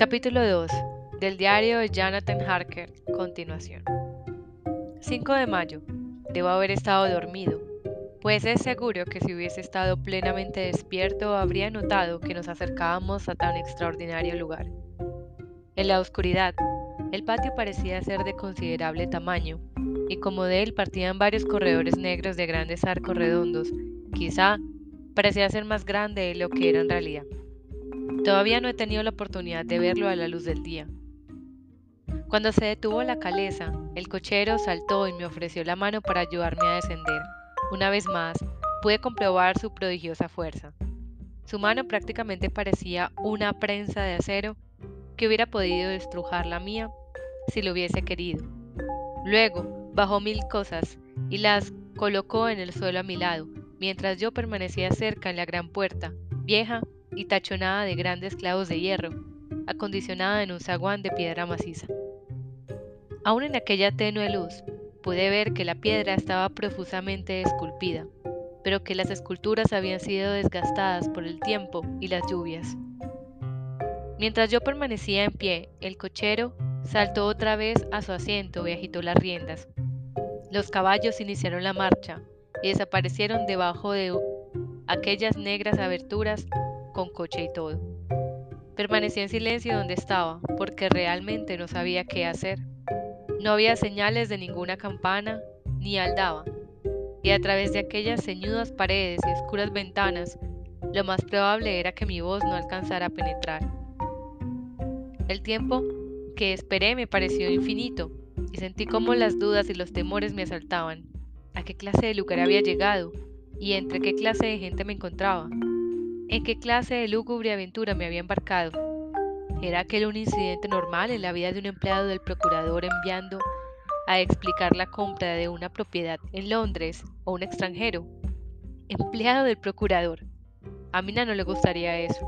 Capítulo 2 del diario de Jonathan Harker, continuación. 5 de mayo. Debo haber estado dormido, pues es seguro que si hubiese estado plenamente despierto habría notado que nos acercábamos a tan extraordinario lugar. En la oscuridad, el patio parecía ser de considerable tamaño, y como de él partían varios corredores negros de grandes arcos redondos, quizá parecía ser más grande de lo que era en realidad. Todavía no he tenido la oportunidad de verlo a la luz del día. Cuando se detuvo la caleza, el cochero saltó y me ofreció la mano para ayudarme a descender. Una vez más, pude comprobar su prodigiosa fuerza. Su mano prácticamente parecía una prensa de acero que hubiera podido destrujar la mía si lo hubiese querido. Luego, bajó mil cosas y las colocó en el suelo a mi lado, mientras yo permanecía cerca en la gran puerta, vieja y tachonada de grandes clavos de hierro, acondicionada en un zaguán de piedra maciza. Aún en aquella tenue luz, pude ver que la piedra estaba profusamente esculpida, pero que las esculturas habían sido desgastadas por el tiempo y las lluvias. Mientras yo permanecía en pie, el cochero saltó otra vez a su asiento y agitó las riendas. Los caballos iniciaron la marcha y desaparecieron debajo de aquellas negras aberturas con coche y todo. Permanecí en silencio donde estaba, porque realmente no sabía qué hacer. No había señales de ninguna campana ni aldaba, y a través de aquellas ceñudas paredes y oscuras ventanas, lo más probable era que mi voz no alcanzara a penetrar. El tiempo que esperé me pareció infinito, y sentí como las dudas y los temores me asaltaban. ¿A qué clase de lugar había llegado? ¿Y entre qué clase de gente me encontraba? ¿En qué clase de lúgubre aventura me había embarcado? ¿Era aquel un incidente normal en la vida de un empleado del procurador enviando a explicar la compra de una propiedad en Londres o un extranjero? Empleado del procurador. A Mina no le gustaría eso.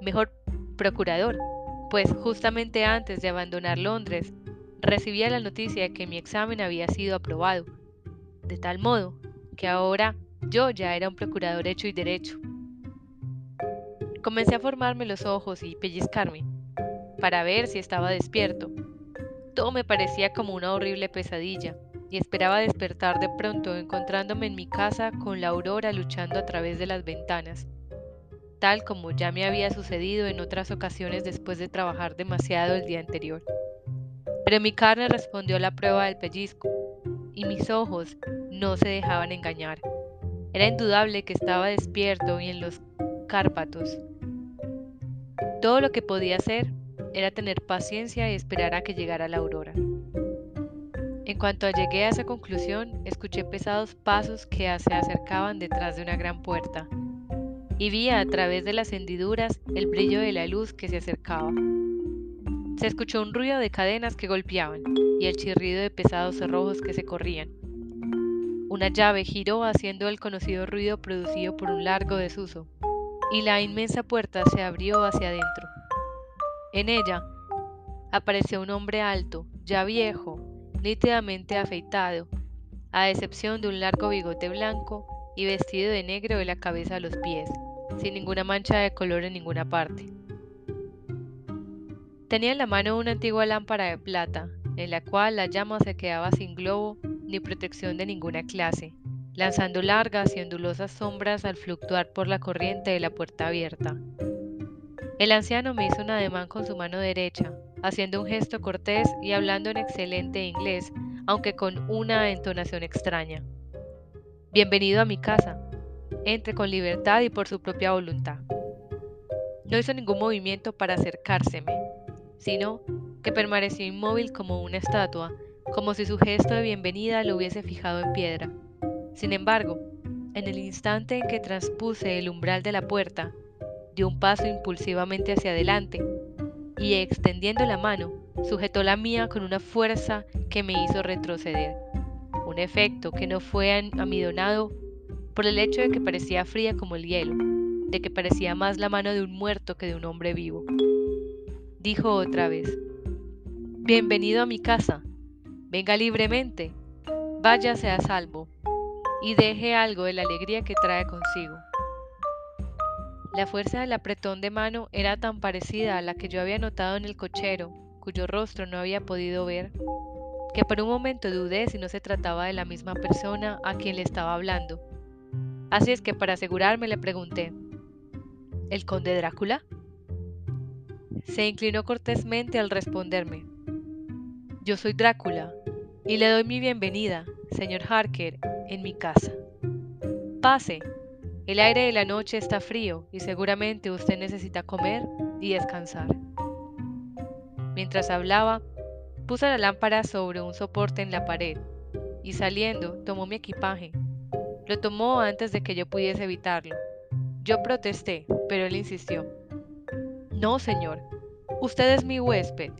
Mejor procurador, pues justamente antes de abandonar Londres recibía la noticia de que mi examen había sido aprobado, de tal modo que ahora yo ya era un procurador hecho y derecho. Comencé a formarme los ojos y pellizcarme, para ver si estaba despierto. Todo me parecía como una horrible pesadilla, y esperaba despertar de pronto encontrándome en mi casa con la aurora luchando a través de las ventanas, tal como ya me había sucedido en otras ocasiones después de trabajar demasiado el día anterior. Pero mi carne respondió a la prueba del pellizco, y mis ojos no se dejaban engañar. Era indudable que estaba despierto y en los Cárpatos. Todo lo que podía hacer era tener paciencia y esperar a que llegara la aurora. En cuanto llegué a esa conclusión, escuché pesados pasos que se acercaban detrás de una gran puerta y vi a través de las hendiduras el brillo de la luz que se acercaba. Se escuchó un ruido de cadenas que golpeaban y el chirrido de pesados cerrojos que se corrían. Una llave giró haciendo el conocido ruido producido por un largo desuso y la inmensa puerta se abrió hacia adentro. En ella apareció un hombre alto, ya viejo, nítidamente afeitado, a excepción de un largo bigote blanco y vestido de negro de la cabeza a los pies, sin ninguna mancha de color en ninguna parte. Tenía en la mano una antigua lámpara de plata, en la cual la llama se quedaba sin globo ni protección de ninguna clase, lanzando largas y ondulosas sombras al fluctuar por la corriente de la puerta abierta. El anciano me hizo un ademán con su mano derecha, haciendo un gesto cortés y hablando en excelente inglés, aunque con una entonación extraña. Bienvenido a mi casa. Entre con libertad y por su propia voluntad. No hizo ningún movimiento para acercárseme, sino que permaneció inmóvil como una estatua, como si su gesto de bienvenida lo hubiese fijado en piedra. Sin embargo, en el instante en que transpuse el umbral de la puerta, dio un paso impulsivamente hacia adelante y extendiendo la mano, sujetó la mía con una fuerza que me hizo retroceder. Un efecto que no fue amidonado por el hecho de que parecía fría como el hielo, de que parecía más la mano de un muerto que de un hombre vivo. Dijo otra vez, Bienvenido a mi casa, venga libremente, váyase a salvo y deje algo de la alegría que trae consigo. La fuerza del apretón de mano era tan parecida a la que yo había notado en el cochero, cuyo rostro no había podido ver, que por un momento dudé si no se trataba de la misma persona a quien le estaba hablando. Así es que para asegurarme le pregunté, ¿El conde Drácula? Se inclinó cortésmente al responderme, Yo soy Drácula, y le doy mi bienvenida, señor Harker, en mi casa. Pase, el aire de la noche está frío y seguramente usted necesita comer y descansar. Mientras hablaba, Puso la lámpara sobre un soporte en la pared y saliendo tomó mi equipaje. Lo tomó antes de que yo pudiese evitarlo. Yo protesté, pero él insistió. No, señor, usted es mi huésped.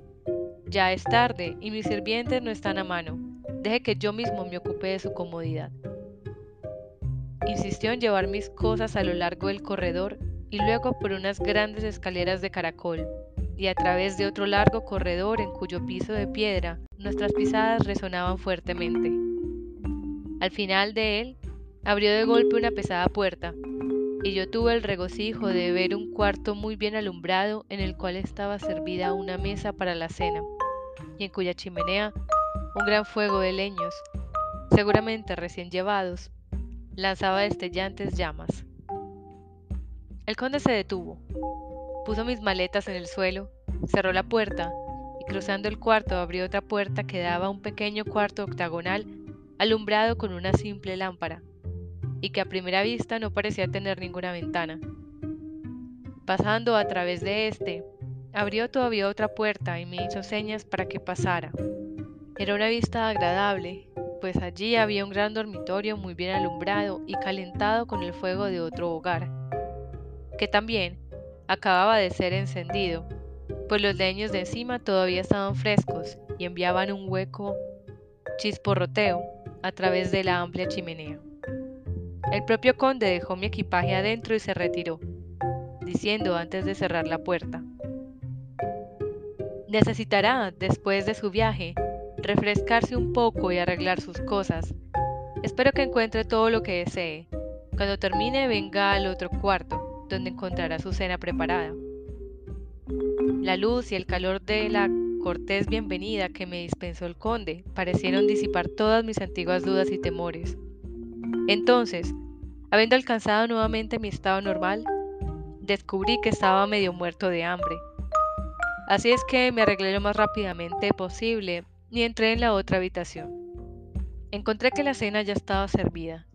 Ya es tarde y mis sirvientes no están a mano. Deje que yo mismo me ocupe de su comodidad. Insistió en llevar mis cosas a lo largo del corredor y luego por unas grandes escaleras de caracol, y a través de otro largo corredor en cuyo piso de piedra nuestras pisadas resonaban fuertemente. Al final de él, abrió de golpe una pesada puerta, y yo tuve el regocijo de ver un cuarto muy bien alumbrado en el cual estaba servida una mesa para la cena, y en cuya chimenea un gran fuego de leños, seguramente recién llevados, lanzaba destellantes llamas. El conde se detuvo, Puso mis maletas en el suelo, cerró la puerta y cruzando el cuarto abrió otra puerta que daba a un pequeño cuarto octagonal alumbrado con una simple lámpara y que a primera vista no parecía tener ninguna ventana. Pasando a través de este, abrió todavía otra puerta y me hizo señas para que pasara. Era una vista agradable, pues allí había un gran dormitorio muy bien alumbrado y calentado con el fuego de otro hogar, que también acababa de ser encendido, pues los leños de encima todavía estaban frescos y enviaban un hueco chisporroteo a través de la amplia chimenea. El propio conde dejó mi equipaje adentro y se retiró, diciendo antes de cerrar la puerta, Necesitará, después de su viaje, refrescarse un poco y arreglar sus cosas. Espero que encuentre todo lo que desee. Cuando termine venga al otro cuarto donde encontrará su cena preparada. La luz y el calor de la cortés bienvenida que me dispensó el conde parecieron disipar todas mis antiguas dudas y temores. Entonces, habiendo alcanzado nuevamente mi estado normal, descubrí que estaba medio muerto de hambre. Así es que me arreglé lo más rápidamente posible y entré en la otra habitación. Encontré que la cena ya estaba servida.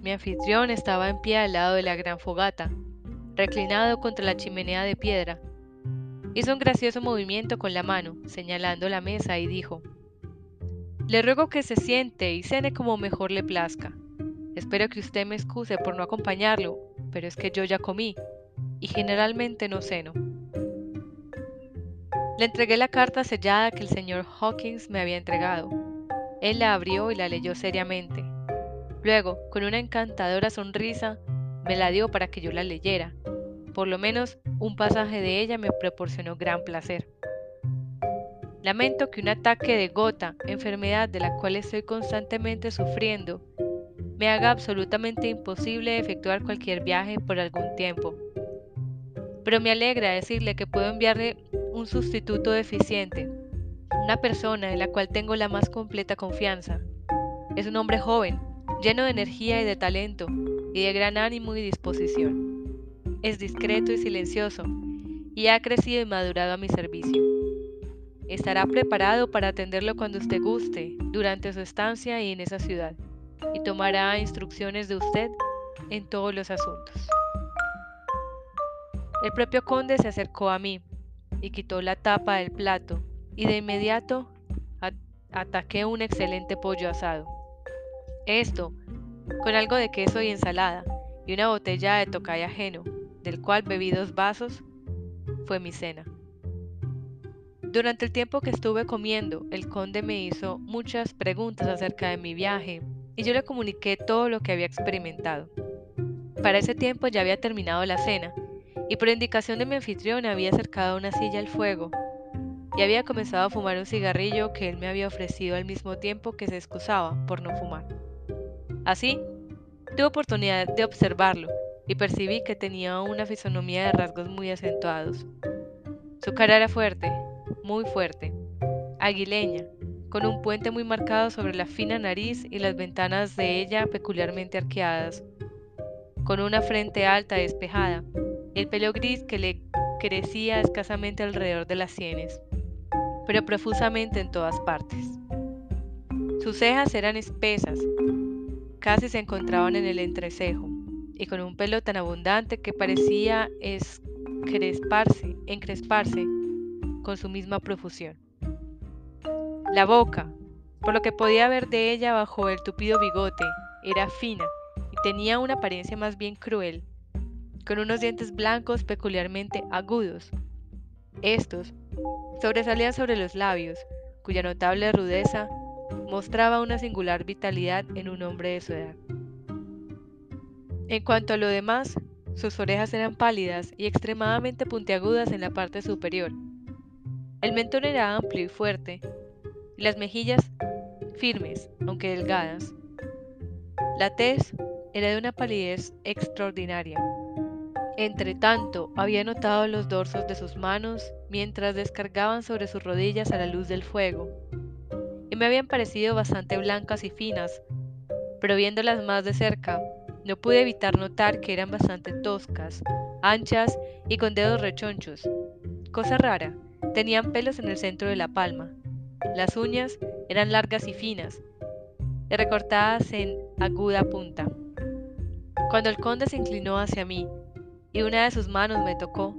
Mi anfitrión estaba en pie al lado de la gran fogata, reclinado contra la chimenea de piedra. Hizo un gracioso movimiento con la mano, señalando la mesa, y dijo, Le ruego que se siente y cene como mejor le plazca. Espero que usted me excuse por no acompañarlo, pero es que yo ya comí, y generalmente no ceno. Le entregué la carta sellada que el señor Hawkins me había entregado. Él la abrió y la leyó seriamente. Luego, con una encantadora sonrisa, me la dio para que yo la leyera. Por lo menos un pasaje de ella me proporcionó gran placer. Lamento que un ataque de gota, enfermedad de la cual estoy constantemente sufriendo, me haga absolutamente imposible efectuar cualquier viaje por algún tiempo. Pero me alegra decirle que puedo enviarle un sustituto eficiente, una persona en la cual tengo la más completa confianza. Es un hombre joven, lleno de energía y de talento, y de gran ánimo y disposición. Es discreto y silencioso, y ha crecido y madurado a mi servicio. Estará preparado para atenderlo cuando usted guste, durante su estancia y en esa ciudad, y tomará instrucciones de usted en todos los asuntos. El propio conde se acercó a mí y quitó la tapa del plato, y de inmediato ataqué un excelente pollo asado. Esto, con algo de queso y ensalada, y una botella de tocay ajeno, del cual bebí dos vasos, fue mi cena. Durante el tiempo que estuve comiendo, el conde me hizo muchas preguntas acerca de mi viaje y yo le comuniqué todo lo que había experimentado. Para ese tiempo ya había terminado la cena y por indicación de mi anfitrión había acercado una silla al fuego y había comenzado a fumar un cigarrillo que él me había ofrecido al mismo tiempo que se excusaba por no fumar. Así, tuve oportunidad de observarlo y percibí que tenía una fisonomía de rasgos muy acentuados. Su cara era fuerte, muy fuerte, aguileña, con un puente muy marcado sobre la fina nariz y las ventanas de ella peculiarmente arqueadas, con una frente alta y despejada, el pelo gris que le crecía escasamente alrededor de las sienes, pero profusamente en todas partes. Sus cejas eran espesas, casi se encontraban en el entrecejo, y con un pelo tan abundante que parecía encresparse, encresparse con su misma profusión. La boca, por lo que podía ver de ella bajo el tupido bigote, era fina y tenía una apariencia más bien cruel, con unos dientes blancos peculiarmente agudos. Estos sobresalían sobre los labios, cuya notable rudeza mostraba una singular vitalidad en un hombre de su edad. En cuanto a lo demás, sus orejas eran pálidas y extremadamente puntiagudas en la parte superior. El mentón era amplio y fuerte, y las mejillas firmes, aunque delgadas. La tez era de una palidez extraordinaria. Entre tanto, había notado los dorsos de sus manos mientras descargaban sobre sus rodillas a la luz del fuego, y me habían parecido bastante blancas y finas, pero viéndolas más de cerca, no pude evitar notar que eran bastante toscas, anchas y con dedos rechonchos. Cosa rara, tenían pelos en el centro de la palma. Las uñas eran largas y finas, y recortadas en aguda punta. Cuando el conde se inclinó hacia mí y una de sus manos me tocó,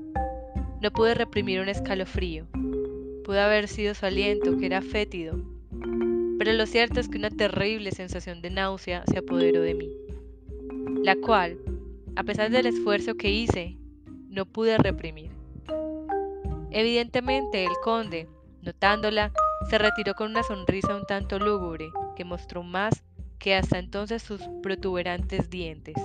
no pude reprimir un escalofrío. Pudo haber sido su aliento, que era fétido, pero lo cierto es que una terrible sensación de náusea se apoderó de mí la cual, a pesar del esfuerzo que hice, no pude reprimir. Evidentemente el conde, notándola, se retiró con una sonrisa un tanto lúgubre, que mostró más que hasta entonces sus protuberantes dientes.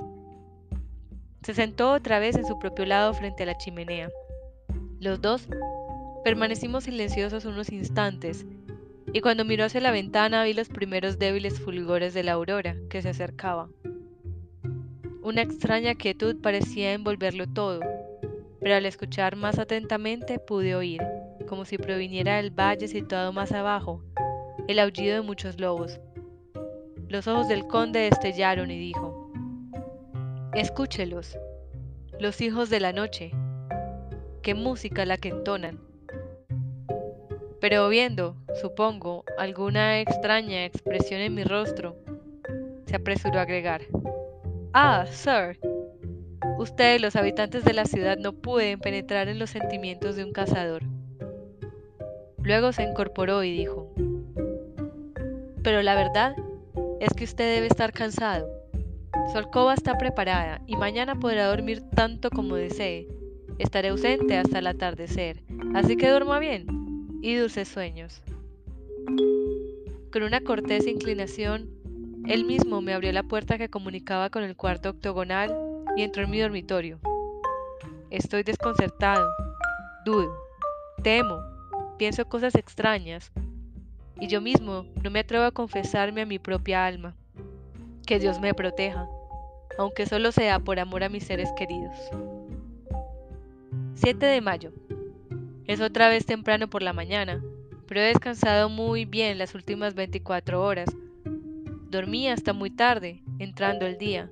Se sentó otra vez en su propio lado frente a la chimenea. Los dos permanecimos silenciosos unos instantes, y cuando miró hacia la ventana vi los primeros débiles fulgores de la aurora que se acercaba. Una extraña quietud parecía envolverlo todo, pero al escuchar más atentamente pude oír, como si proviniera del valle situado más abajo, el aullido de muchos lobos. Los ojos del conde destellaron y dijo, Escúchelos, los hijos de la noche, qué música la que entonan. Pero viendo, supongo, alguna extraña expresión en mi rostro, se apresuró a agregar, Ah, sir. Ustedes, los habitantes de la ciudad, no pueden penetrar en los sentimientos de un cazador. Luego se incorporó y dijo, Pero la verdad es que usted debe estar cansado. Su alcoba está preparada y mañana podrá dormir tanto como desee. Estaré ausente hasta el atardecer, así que duerma bien y dulces sueños. Con una cortés inclinación, él mismo me abrió la puerta que comunicaba con el cuarto octogonal y entró en mi dormitorio. Estoy desconcertado, dudo, temo, pienso cosas extrañas, y yo mismo no me atrevo a confesarme a mi propia alma. Que Dios me proteja, aunque solo sea por amor a mis seres queridos. 7 de mayo. Es otra vez temprano por la mañana, pero he descansado muy bien las últimas 24 horas Dormí hasta muy tarde, entrando el día.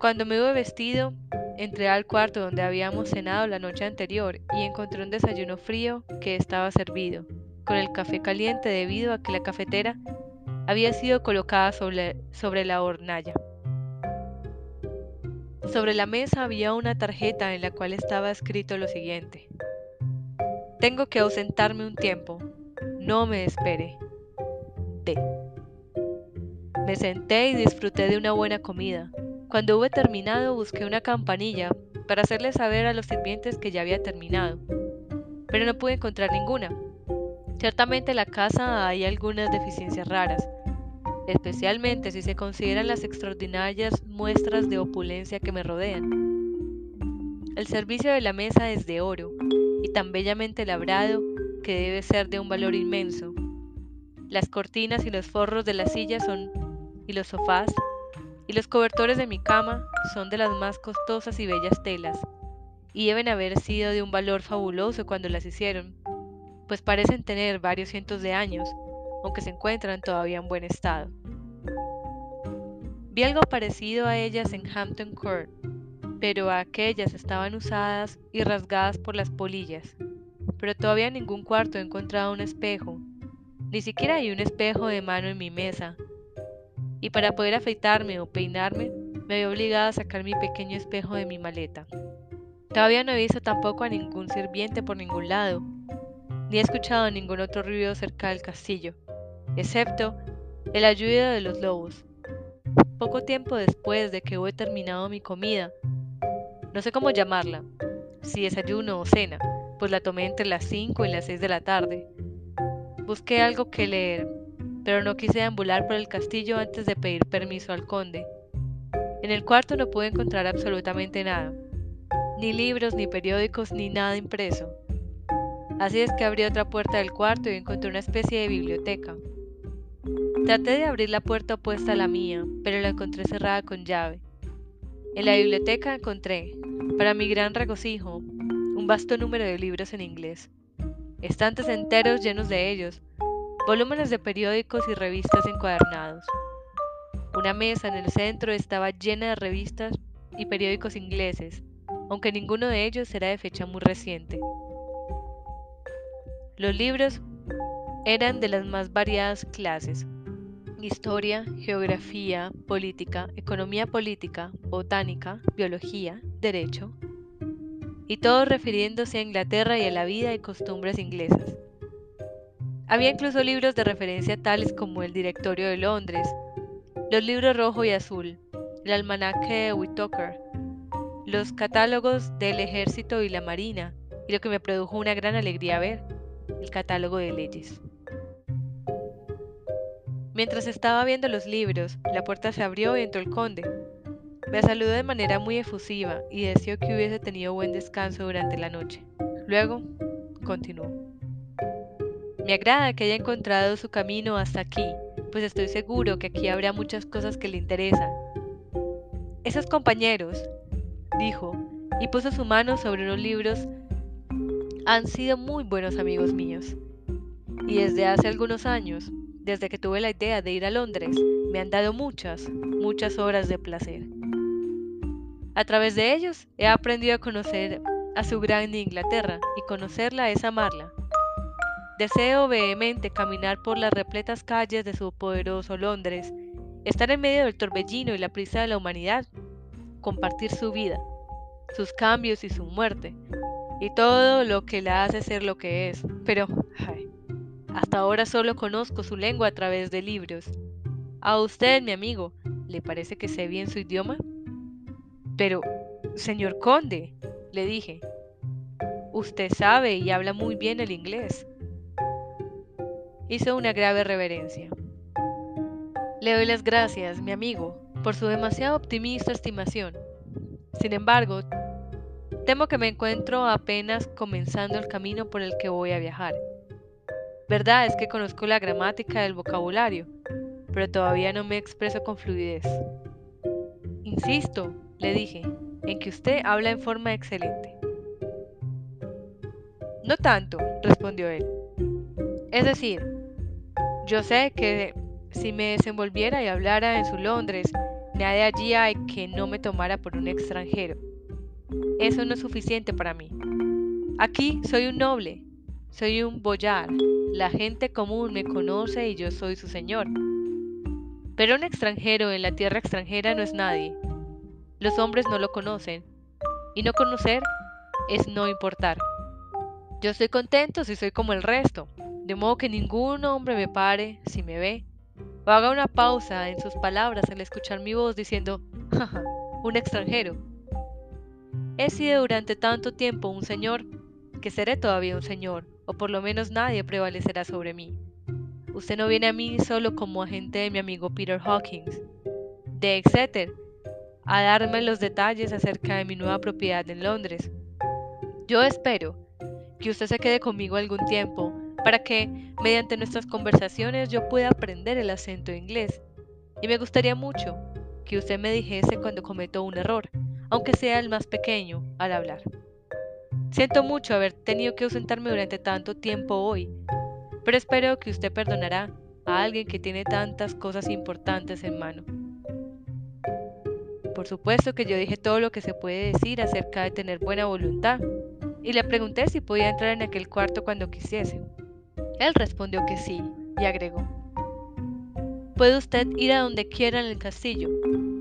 Cuando me hube vestido, entré al cuarto donde habíamos cenado la noche anterior y encontré un desayuno frío que estaba servido, con el café caliente debido a que la cafetera había sido colocada sobre, sobre la hornalla. Sobre la mesa había una tarjeta en la cual estaba escrito lo siguiente. Tengo que ausentarme un tiempo. No me espere. D. Me senté y disfruté de una buena comida. Cuando hube terminado busqué una campanilla para hacerle saber a los sirvientes que ya había terminado, pero no pude encontrar ninguna. Ciertamente en la casa hay algunas deficiencias raras, especialmente si se consideran las extraordinarias muestras de opulencia que me rodean. El servicio de la mesa es de oro y tan bellamente labrado que debe ser de un valor inmenso. Las cortinas y los forros de las sillas son y los sofás y los cobertores de mi cama son de las más costosas y bellas telas, y deben haber sido de un valor fabuloso cuando las hicieron, pues parecen tener varios cientos de años, aunque se encuentran todavía en buen estado. Vi algo parecido a ellas en Hampton Court, pero aquellas estaban usadas y rasgadas por las polillas. Pero todavía en ningún cuarto he encontrado un espejo, ni siquiera hay un espejo de mano en mi mesa. Y para poder afeitarme o peinarme, me había obligado a sacar mi pequeño espejo de mi maleta. Todavía no he visto tampoco a ningún sirviente por ningún lado, ni he escuchado ningún otro ruido cerca del castillo, excepto el ayudo de los lobos. Poco tiempo después de que hube terminado mi comida, no sé cómo llamarla, si desayuno o cena, pues la tomé entre las 5 y las 6 de la tarde. Busqué algo que leer, pero no quise ambular por el castillo antes de pedir permiso al conde. En el cuarto no pude encontrar absolutamente nada, ni libros, ni periódicos, ni nada impreso. Así es que abrí otra puerta del cuarto y encontré una especie de biblioteca. Traté de abrir la puerta opuesta a la mía, pero la encontré cerrada con llave. En la biblioteca encontré, para mi gran regocijo, un vasto número de libros en inglés, estantes enteros llenos de ellos, volúmenes de periódicos y revistas encuadernados. Una mesa en el centro estaba llena de revistas y periódicos ingleses, aunque ninguno de ellos era de fecha muy reciente. Los libros eran de las más variadas clases, historia, geografía, política, economía política, botánica, biología, derecho, y todos refiriéndose a Inglaterra y a la vida y costumbres inglesas. Había incluso libros de referencia tales como el Directorio de Londres, los libros rojo y azul, el almanaque de Whitaker, los catálogos del ejército y la marina, y lo que me produjo una gran alegría ver, el catálogo de leyes. Mientras estaba viendo los libros, la puerta se abrió y entró el conde. Me saludó de manera muy efusiva y deseó que hubiese tenido buen descanso durante la noche. Luego, continuó. Me agrada que haya encontrado su camino hasta aquí, pues estoy seguro que aquí habrá muchas cosas que le interesan. Esos compañeros, dijo, y puso su mano sobre unos libros, han sido muy buenos amigos míos. Y desde hace algunos años desde que tuve la idea de ir a Londres, me han dado muchas, muchas horas de placer. A través de ellos he aprendido a conocer a su gran Inglaterra y conocerla es amarla. Deseo vehemente caminar por las repletas calles de su poderoso Londres, estar en medio del torbellino y la prisa de la humanidad, compartir su vida, sus cambios y su muerte, y todo lo que la hace ser lo que es. Pero, ay, hasta ahora solo conozco su lengua a través de libros. ¿A usted, mi amigo, le parece que sé bien su idioma? Pero, señor conde, le dije, usted sabe y habla muy bien el inglés. Hizo una grave reverencia. Le doy las gracias, mi amigo, por su demasiado optimista estimación. Sin embargo, temo que me encuentro apenas comenzando el camino por el que voy a viajar. Verdad es que conozco la gramática del vocabulario, pero todavía no me expreso con fluidez. Insisto, le dije, en que usted habla en forma excelente. No tanto, respondió él. Es decir, yo sé que si me desenvolviera y hablara en su Londres, nadie allí hay que no me tomara por un extranjero. Eso no es suficiente para mí. Aquí soy un noble, soy un boyar, la gente común me conoce y yo soy su señor. Pero un extranjero en la tierra extranjera no es nadie. Los hombres no lo conocen. Y no conocer es no importar. Yo estoy contento si soy como el resto, de modo que ningún hombre me pare si me ve, o haga una pausa en sus palabras al escuchar mi voz diciendo, jaja, un extranjero. He sido durante tanto tiempo un señor, que seré todavía un señor, o por lo menos nadie prevalecerá sobre mí. Usted no viene a mí solo como agente de mi amigo Peter Hawkins, de Exeter, a darme los detalles acerca de mi nueva propiedad en Londres. Yo espero que usted se quede conmigo algún tiempo para que, mediante nuestras conversaciones, yo pueda aprender el acento inglés. Y me gustaría mucho que usted me dijese cuando cometo un error, aunque sea el más pequeño, al hablar. Siento mucho haber tenido que ausentarme durante tanto tiempo hoy, pero espero que usted perdonará a alguien que tiene tantas cosas importantes en mano. Por supuesto que yo dije todo lo que se puede decir acerca de tener buena voluntad, y le pregunté si podía entrar en aquel cuarto cuando quisiese. Él respondió que sí, y agregó, Puede usted ir a donde quiera en el castillo,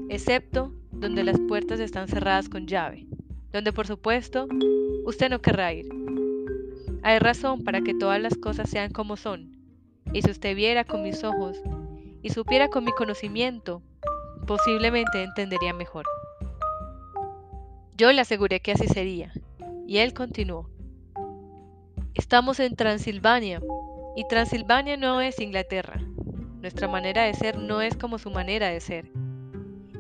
excepto donde las puertas están cerradas con llave, donde por supuesto usted no querrá ir. Hay razón para que todas las cosas sean como son, y si usted viera con mis ojos y supiera con mi conocimiento, posiblemente entendería mejor. Yo le aseguré que así sería, y él continuó. Estamos en Transilvania, y Transilvania no es Inglaterra. Nuestra manera de ser no es como su manera de ser.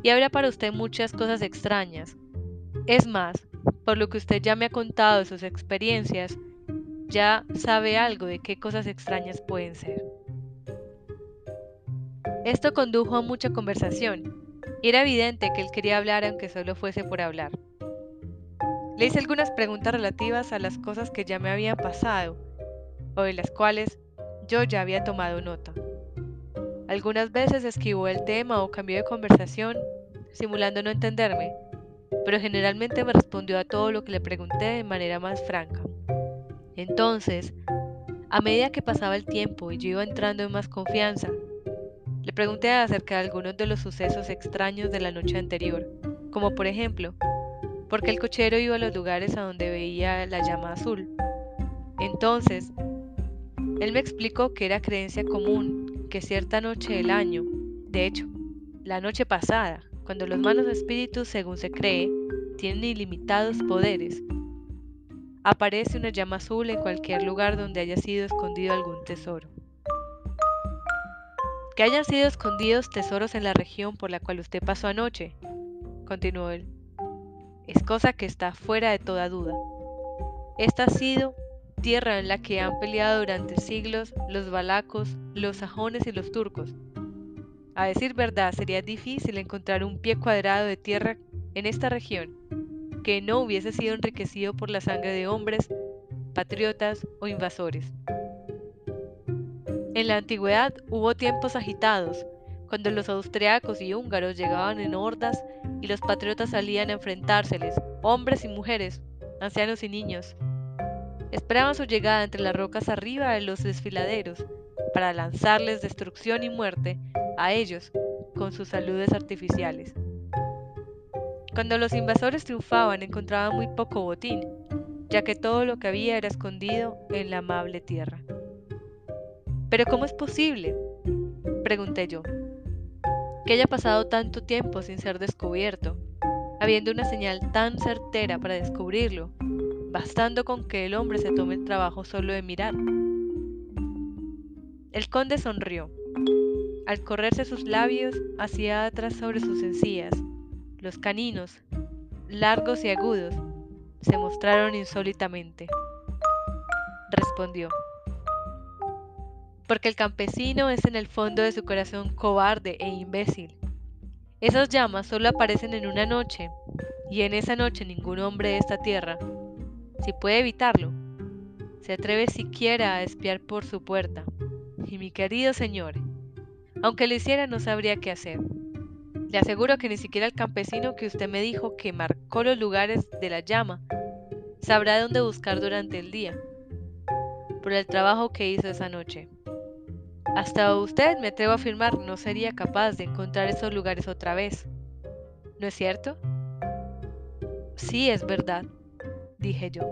Y habrá para usted muchas cosas extrañas. Es más, por lo que usted ya me ha contado de sus experiencias, ya sabe algo de qué cosas extrañas pueden ser. Esto condujo a mucha conversación, y era evidente que él quería hablar aunque solo fuese por hablar. Le hice algunas preguntas relativas a las cosas que ya me habían pasado, o de las cuales yo ya había tomado nota. Algunas veces esquivó el tema o cambió de conversación, simulando no entenderme, pero generalmente me respondió a todo lo que le pregunté de manera más franca. Entonces, a medida que pasaba el tiempo y yo iba entrando en más confianza, le pregunté acerca de algunos de los sucesos extraños de la noche anterior, como por ejemplo, por qué el cochero iba a los lugares a donde veía la llama azul. Entonces, él me explicó que era creencia común que cierta noche del año, de hecho, la noche pasada, cuando los malos espíritus, según se cree, tienen ilimitados poderes, aparece una llama azul en cualquier lugar donde haya sido escondido algún tesoro. Que hayan sido escondidos tesoros en la región por la cual usted pasó anoche, continuó él, es cosa que está fuera de toda duda. Esta ha sido tierra en la que han peleado durante siglos los balacos, los sajones y los turcos. A decir verdad, sería difícil encontrar un pie cuadrado de tierra en esta región que no hubiese sido enriquecido por la sangre de hombres, patriotas o invasores. En la antigüedad hubo tiempos agitados, cuando los austriacos y húngaros llegaban en hordas y los patriotas salían a enfrentárseles, hombres y mujeres, ancianos y niños, Esperaban su llegada entre las rocas arriba de los desfiladeros para lanzarles destrucción y muerte a ellos con sus saludes artificiales. Cuando los invasores triunfaban encontraban muy poco botín, ya que todo lo que había era escondido en la amable tierra. ¿Pero cómo es posible? pregunté yo. Que haya pasado tanto tiempo sin ser descubierto, habiendo una señal tan certera para descubrirlo, bastando con que el hombre se tome el trabajo solo de mirar. El conde sonrió. Al correrse sus labios hacia atrás sobre sus encías, los caninos, largos y agudos, se mostraron insólitamente. Respondió. Porque el campesino es en el fondo de su corazón cobarde e imbécil. Esas llamas solo aparecen en una noche, y en esa noche ningún hombre de esta tierra si puede evitarlo, se atreve siquiera a espiar por su puerta. Y mi querido señor, aunque lo hiciera no sabría qué hacer. Le aseguro que ni siquiera el campesino que usted me dijo que marcó los lugares de la llama sabrá dónde buscar durante el día, por el trabajo que hizo esa noche. Hasta usted, me atrevo a afirmar, no sería capaz de encontrar esos lugares otra vez. ¿No es cierto? Sí, es verdad dije yo.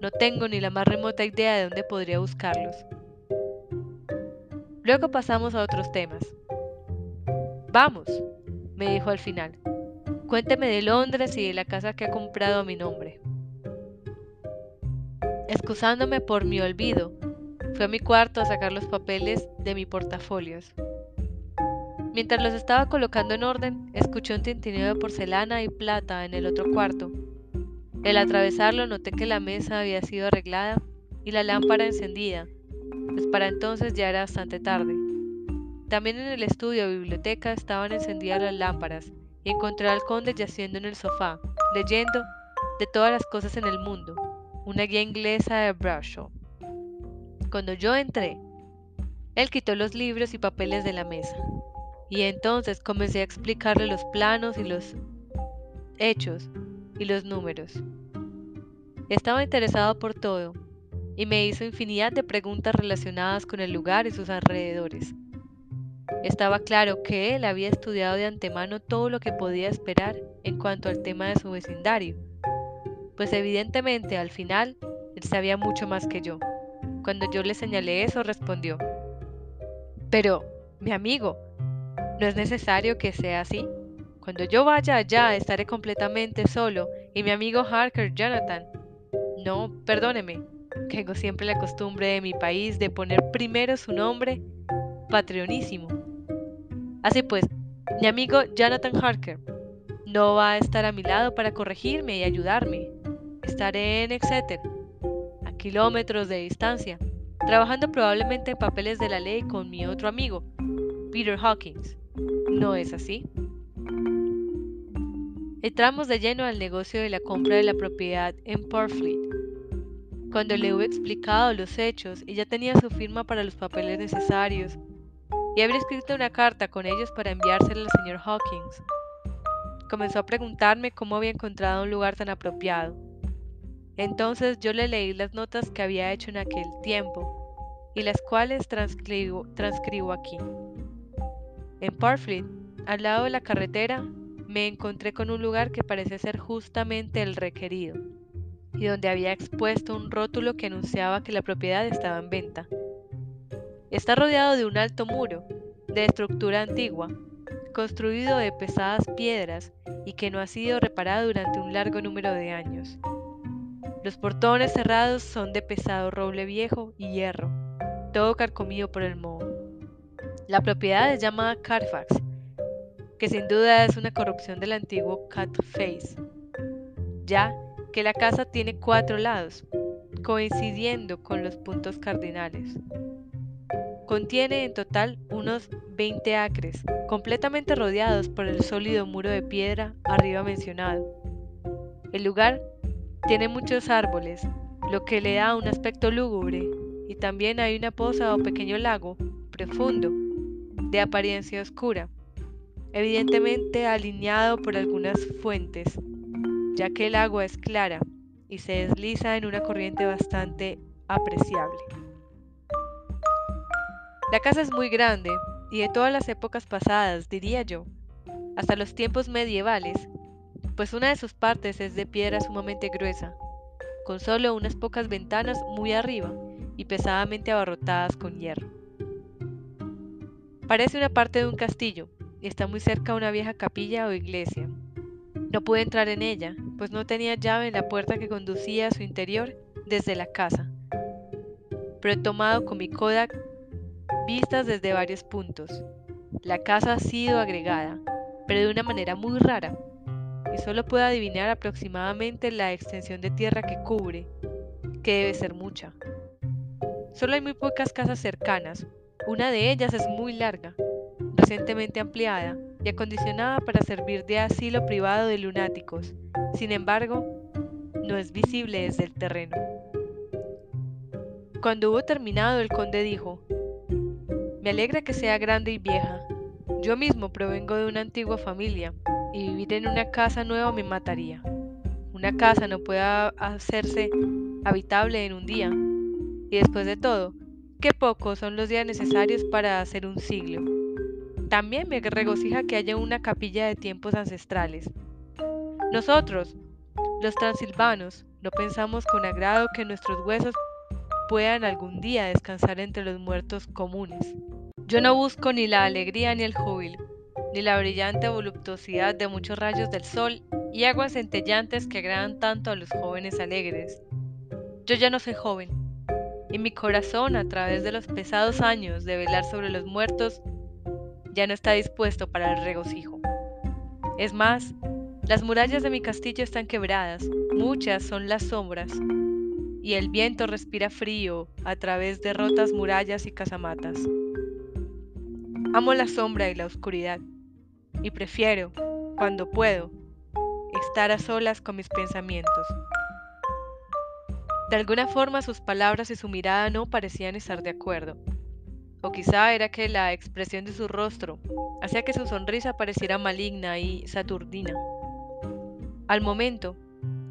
No tengo ni la más remota idea de dónde podría buscarlos. Luego pasamos a otros temas. Vamos, me dijo al final. Cuénteme de Londres y de la casa que ha comprado a mi nombre. Excusándome por mi olvido, fui a mi cuarto a sacar los papeles de mi portafolios. Mientras los estaba colocando en orden, escuché un tintineo de porcelana y plata en el otro cuarto al atravesarlo noté que la mesa había sido arreglada y la lámpara encendida, pues para entonces ya era bastante tarde. También en el estudio o biblioteca estaban encendidas las lámparas y encontré al conde yaciendo en el sofá, leyendo de todas las cosas en el mundo, una guía inglesa de Bradshaw. Cuando yo entré, él quitó los libros y papeles de la mesa, y entonces comencé a explicarle los planos y los hechos y los números. Estaba interesado por todo, y me hizo infinidad de preguntas relacionadas con el lugar y sus alrededores. Estaba claro que él había estudiado de antemano todo lo que podía esperar en cuanto al tema de su vecindario, pues evidentemente al final él sabía mucho más que yo. Cuando yo le señalé eso, respondió, pero, mi amigo, no es necesario que sea así. Cuando yo vaya allá estaré completamente solo y mi amigo Harker Jonathan. No, perdóneme, tengo siempre la costumbre de mi país de poner primero su nombre patronísimo. Así pues, mi amigo Jonathan Harker no va a estar a mi lado para corregirme y ayudarme. Estaré en Exeter, a kilómetros de distancia, trabajando probablemente en papeles de la ley con mi otro amigo, Peter Hawkins. ¿No es así? Entramos de lleno al negocio de la compra de la propiedad en Portfleet. Cuando le hubo explicado los hechos ya tenía su firma para los papeles necesarios, y habría escrito una carta con ellos para enviársela al señor Hawkins, comenzó a preguntarme cómo había encontrado un lugar tan apropiado. Entonces yo le leí las notas que había hecho en aquel tiempo y las cuales transcribo, transcribo aquí. En Parfleet, al lado de la carretera, me encontré con un lugar que parece ser justamente el requerido y donde había expuesto un rótulo que anunciaba que la propiedad estaba en venta. Está rodeado de un alto muro, de estructura antigua, construido de pesadas piedras y que no ha sido reparado durante un largo número de años. Los portones cerrados son de pesado roble viejo y hierro, todo carcomido por el moho. La propiedad es llamada Carfax, que sin duda es una corrupción del antiguo Cat Face, ya que la casa tiene cuatro lados, coincidiendo con los puntos cardinales. Contiene en total unos 20 acres, completamente rodeados por el sólido muro de piedra arriba mencionado. El lugar tiene muchos árboles, lo que le da un aspecto lúgubre, y también hay una poza o pequeño lago profundo, de apariencia oscura, evidentemente alineado por algunas fuentes, ya que el agua es clara y se desliza en una corriente bastante apreciable. La casa es muy grande y de todas las épocas pasadas, diría yo, hasta los tiempos medievales, pues una de sus partes es de piedra sumamente gruesa, con solo unas pocas ventanas muy arriba y pesadamente abarrotadas con hierro. Parece una parte de un castillo y está muy cerca a una vieja capilla o iglesia. No pude entrar en ella, pues no tenía llave en la puerta que conducía a su interior desde la casa. Pero he tomado con mi Kodak vistas desde varios puntos. La casa ha sido agregada, pero de una manera muy rara, y solo puedo adivinar aproximadamente la extensión de tierra que cubre, que debe ser mucha. Solo hay muy pocas casas cercanas, una de ellas es muy larga, recientemente ampliada y acondicionada para servir de asilo privado de lunáticos. Sin embargo, no es visible desde el terreno. Cuando hubo terminado, el conde dijo, Me alegra que sea grande y vieja. Yo mismo provengo de una antigua familia, y vivir en una casa nueva me mataría. Una casa no puede hacerse habitable en un día. Y después de todo, qué pocos son los días necesarios para hacer un siglo. También me regocija que haya una capilla de tiempos ancestrales. Nosotros, los transilvanos, no pensamos con agrado que nuestros huesos puedan algún día descansar entre los muertos comunes. Yo no busco ni la alegría ni el júbilo, ni la brillante voluptuosidad de muchos rayos del sol y aguas centellantes que agradan tanto a los jóvenes alegres. Yo ya no soy joven, y mi corazón, a través de los pesados años de velar sobre los muertos, ya no está dispuesto para el regocijo. Es más, las murallas de mi castillo están quebradas, muchas son las sombras, y el viento respira frío a través de rotas murallas y casamatas. Amo la sombra y la oscuridad, y prefiero, cuando puedo, estar a solas con mis pensamientos. De alguna forma sus palabras y su mirada no parecían estar de acuerdo. O quizá era que la expresión de su rostro hacía que su sonrisa pareciera maligna y saturnina. Al momento,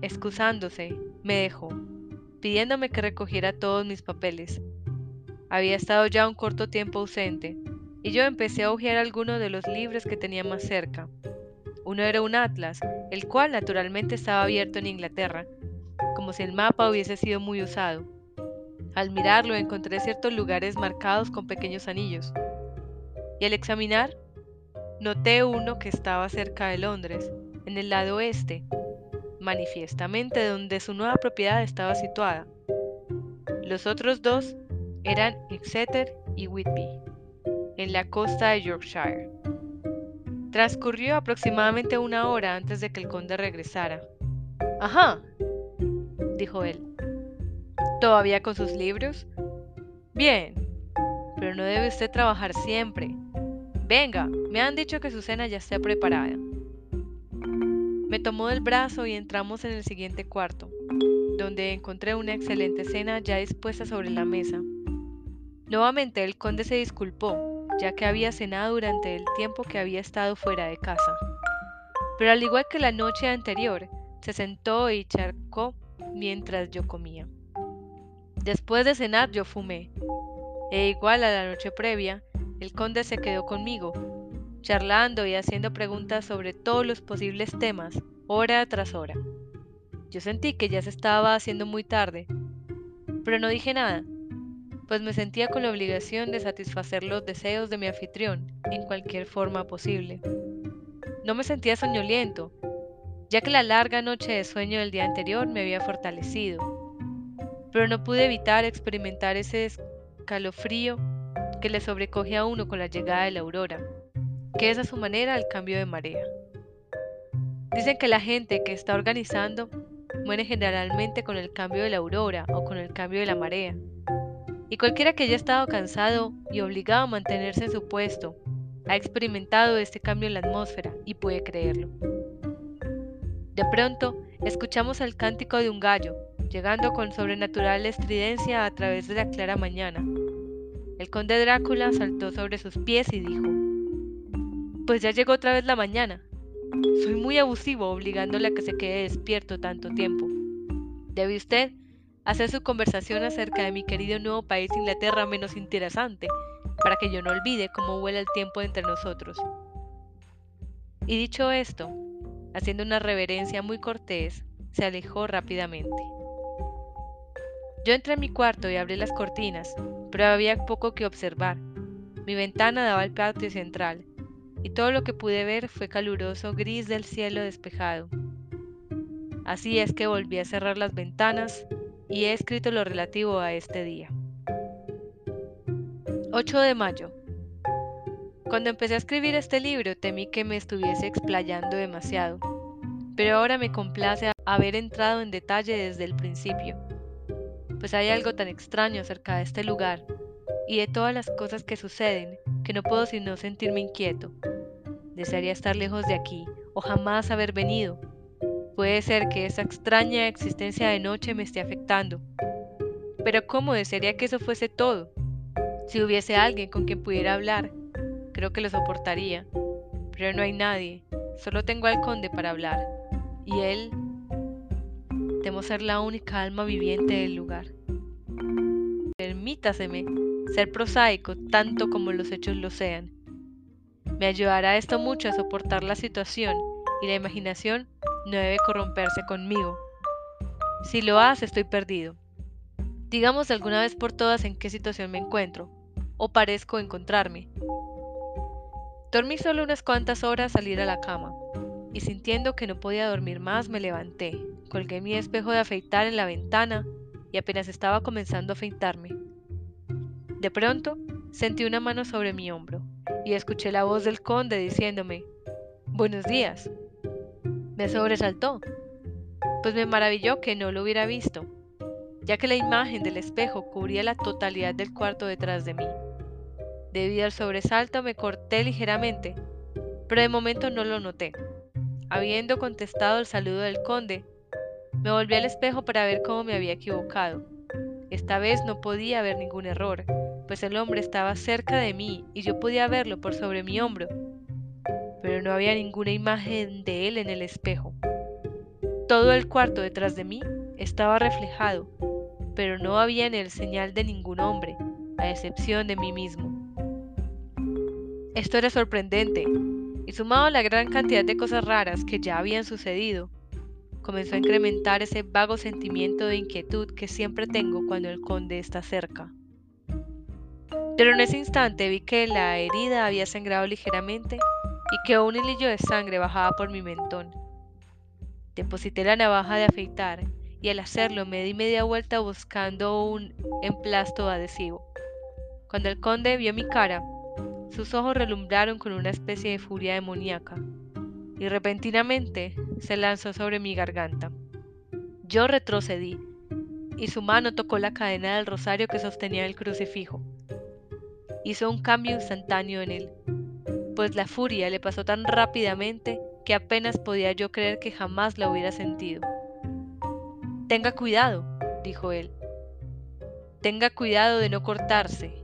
excusándose, me dejó, pidiéndome que recogiera todos mis papeles. Había estado ya un corto tiempo ausente, y yo empecé a hojear algunos de los libros que tenía más cerca. Uno era un atlas, el cual naturalmente estaba abierto en Inglaterra, como si el mapa hubiese sido muy usado. Al mirarlo encontré ciertos lugares marcados con pequeños anillos. Y al examinar, noté uno que estaba cerca de Londres, en el lado oeste, manifiestamente donde su nueva propiedad estaba situada. Los otros dos eran Exeter y Whitby, en la costa de Yorkshire. Transcurrió aproximadamente una hora antes de que el conde regresara. Ajá, dijo él. ¿Todavía con sus libros? Bien, pero no debe usted trabajar siempre. Venga, me han dicho que su cena ya está preparada. Me tomó del brazo y entramos en el siguiente cuarto, donde encontré una excelente cena ya dispuesta sobre la mesa. Nuevamente el conde se disculpó, ya que había cenado durante el tiempo que había estado fuera de casa. Pero al igual que la noche anterior, se sentó y charcó mientras yo comía. Después de cenar yo fumé, e igual a la noche previa, el conde se quedó conmigo, charlando y haciendo preguntas sobre todos los posibles temas, hora tras hora. Yo sentí que ya se estaba haciendo muy tarde, pero no dije nada, pues me sentía con la obligación de satisfacer los deseos de mi anfitrión en cualquier forma posible. No me sentía soñoliento, ya que la larga noche de sueño del día anterior me había fortalecido. Pero no pude evitar experimentar ese escalofrío que le sobrecoge a uno con la llegada de la aurora, que es a su manera el cambio de marea. Dicen que la gente que está organizando muere generalmente con el cambio de la aurora o con el cambio de la marea. Y cualquiera que haya estado cansado y obligado a mantenerse en su puesto ha experimentado este cambio en la atmósfera y puede creerlo. De pronto, escuchamos el cántico de un gallo, llegando con sobrenatural estridencia a través de la clara mañana. El conde Drácula saltó sobre sus pies y dijo, Pues ya llegó otra vez la mañana. Soy muy abusivo obligándole a que se quede despierto tanto tiempo. Debe usted hacer su conversación acerca de mi querido nuevo país Inglaterra menos interesante, para que yo no olvide cómo vuela el tiempo entre nosotros. Y dicho esto, haciendo una reverencia muy cortés, se alejó rápidamente. Yo entré en mi cuarto y abrí las cortinas, pero había poco que observar. Mi ventana daba al patio central, y todo lo que pude ver fue caluroso gris del cielo despejado. Así es que volví a cerrar las ventanas y he escrito lo relativo a este día. 8 de mayo. Cuando empecé a escribir este libro temí que me estuviese explayando demasiado, pero ahora me complace haber entrado en detalle desde el principio, pues hay algo tan extraño acerca de este lugar y de todas las cosas que suceden que no puedo sino sentirme inquieto. Desearía estar lejos de aquí o jamás haber venido. Puede ser que esa extraña existencia de noche me esté afectando. Pero ¿cómo desearía que eso fuese todo? Si hubiese alguien con quien pudiera hablar, Creo que lo soportaría, pero no hay nadie, solo tengo al conde para hablar, y él temo ser la única alma viviente del lugar. Permítaseme ser prosaico tanto como los hechos lo sean. Me ayudará esto mucho a soportar la situación y la imaginación no debe corromperse conmigo. Si lo hace, estoy perdido. Digamos alguna vez por todas en qué situación me encuentro, o parezco encontrarme. Dormí solo unas cuantas horas al ir a la cama, y sintiendo que no podía dormir más me levanté, colgué mi espejo de afeitar en la ventana y apenas estaba comenzando a afeitarme. De pronto sentí una mano sobre mi hombro y escuché la voz del conde diciéndome, Buenos días. Me sobresaltó, pues me maravilló que no lo hubiera visto, ya que la imagen del espejo cubría la totalidad del cuarto detrás de mí. Debido al sobresalto me corté ligeramente, pero de momento no lo noté. habiendo contestado el saludo del conde, me volví al espejo para ver cómo me había equivocado. Esta vez no podía haber ningún error, pues el hombre estaba cerca de mí y yo podía verlo por sobre mi hombro, pero no había ninguna imagen de él en el espejo. Todo el cuarto detrás de mí estaba reflejado, pero no había en él señal de ningún hombre, a excepción de mí mismo. Esto era sorprendente, y sumado a la gran cantidad de cosas raras que ya habían sucedido, comenzó a incrementar ese vago sentimiento de inquietud que siempre tengo cuando el conde está cerca. Pero en ese instante vi que la herida había sangrado ligeramente y que un hilillo de sangre bajaba por mi mentón. Deposité la navaja de afeitar y al hacerlo me di media vuelta buscando un emplasto adhesivo. Cuando el conde vio mi cara, sus ojos relumbraron con una especie de furia demoníaca y repentinamente se lanzó sobre mi garganta. Yo retrocedí y su mano tocó la cadena del rosario que sostenía el crucifijo hizo un cambio instantáneo en él, pues la furia le pasó tan rápidamente que apenas podía yo creer que jamás la hubiera sentido. Tenga cuidado, dijo él. Tenga cuidado de no cortarse.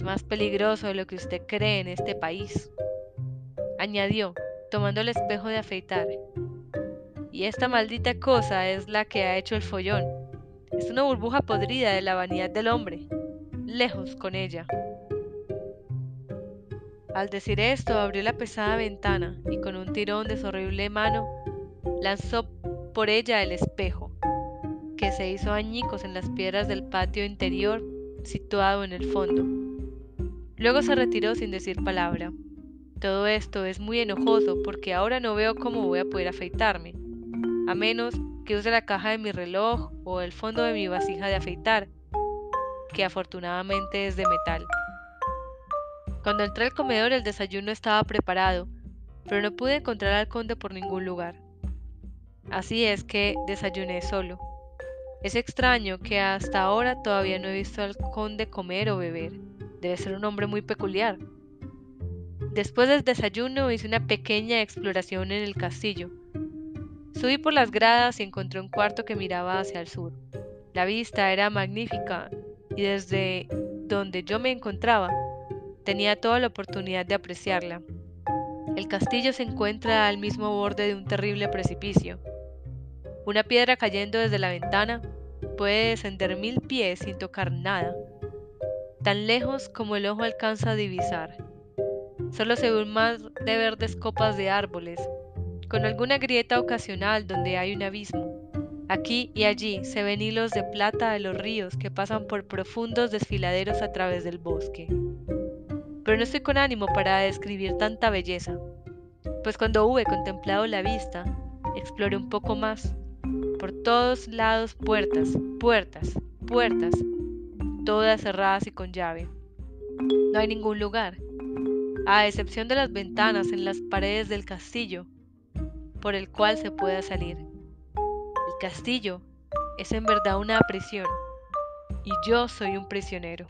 Es más peligroso de lo que usted cree en este país. Añadió, tomando el espejo de afeitar. Y esta maldita cosa es la que ha hecho el follón. Es una burbuja podrida de la vanidad del hombre. Lejos con ella. Al decir esto, abrió la pesada ventana y con un tirón de su horrible mano lanzó por ella el espejo, que se hizo añicos en las piedras del patio interior situado en el fondo. Luego se retiró sin decir palabra. Todo esto es muy enojoso porque ahora no veo cómo voy a poder afeitarme, a menos que use la caja de mi reloj o el fondo de mi vasija de afeitar, que afortunadamente es de metal. Cuando entré al comedor el desayuno estaba preparado, pero no pude encontrar al conde por ningún lugar. Así es que desayuné solo. Es extraño que hasta ahora todavía no he visto al conde comer o beber. Debe ser un hombre muy peculiar. Después del desayuno hice una pequeña exploración en el castillo. Subí por las gradas y encontré un cuarto que miraba hacia el sur. La vista era magnífica y desde donde yo me encontraba tenía toda la oportunidad de apreciarla. El castillo se encuentra al mismo borde de un terrible precipicio. Una piedra cayendo desde la ventana puede descender mil pies sin tocar nada, tan lejos como el ojo alcanza a divisar. Solo se ve un de verdes copas de árboles, con alguna grieta ocasional donde hay un abismo. Aquí y allí se ven hilos de plata de los ríos que pasan por profundos desfiladeros a través del bosque pero no estoy con ánimo para describir tanta belleza, pues cuando hube contemplado la vista, exploré un poco más. Por todos lados puertas, puertas, puertas, todas cerradas y con llave. No hay ningún lugar, a excepción de las ventanas en las paredes del castillo, por el cual se pueda salir. El castillo es en verdad una prisión, y yo soy un prisionero.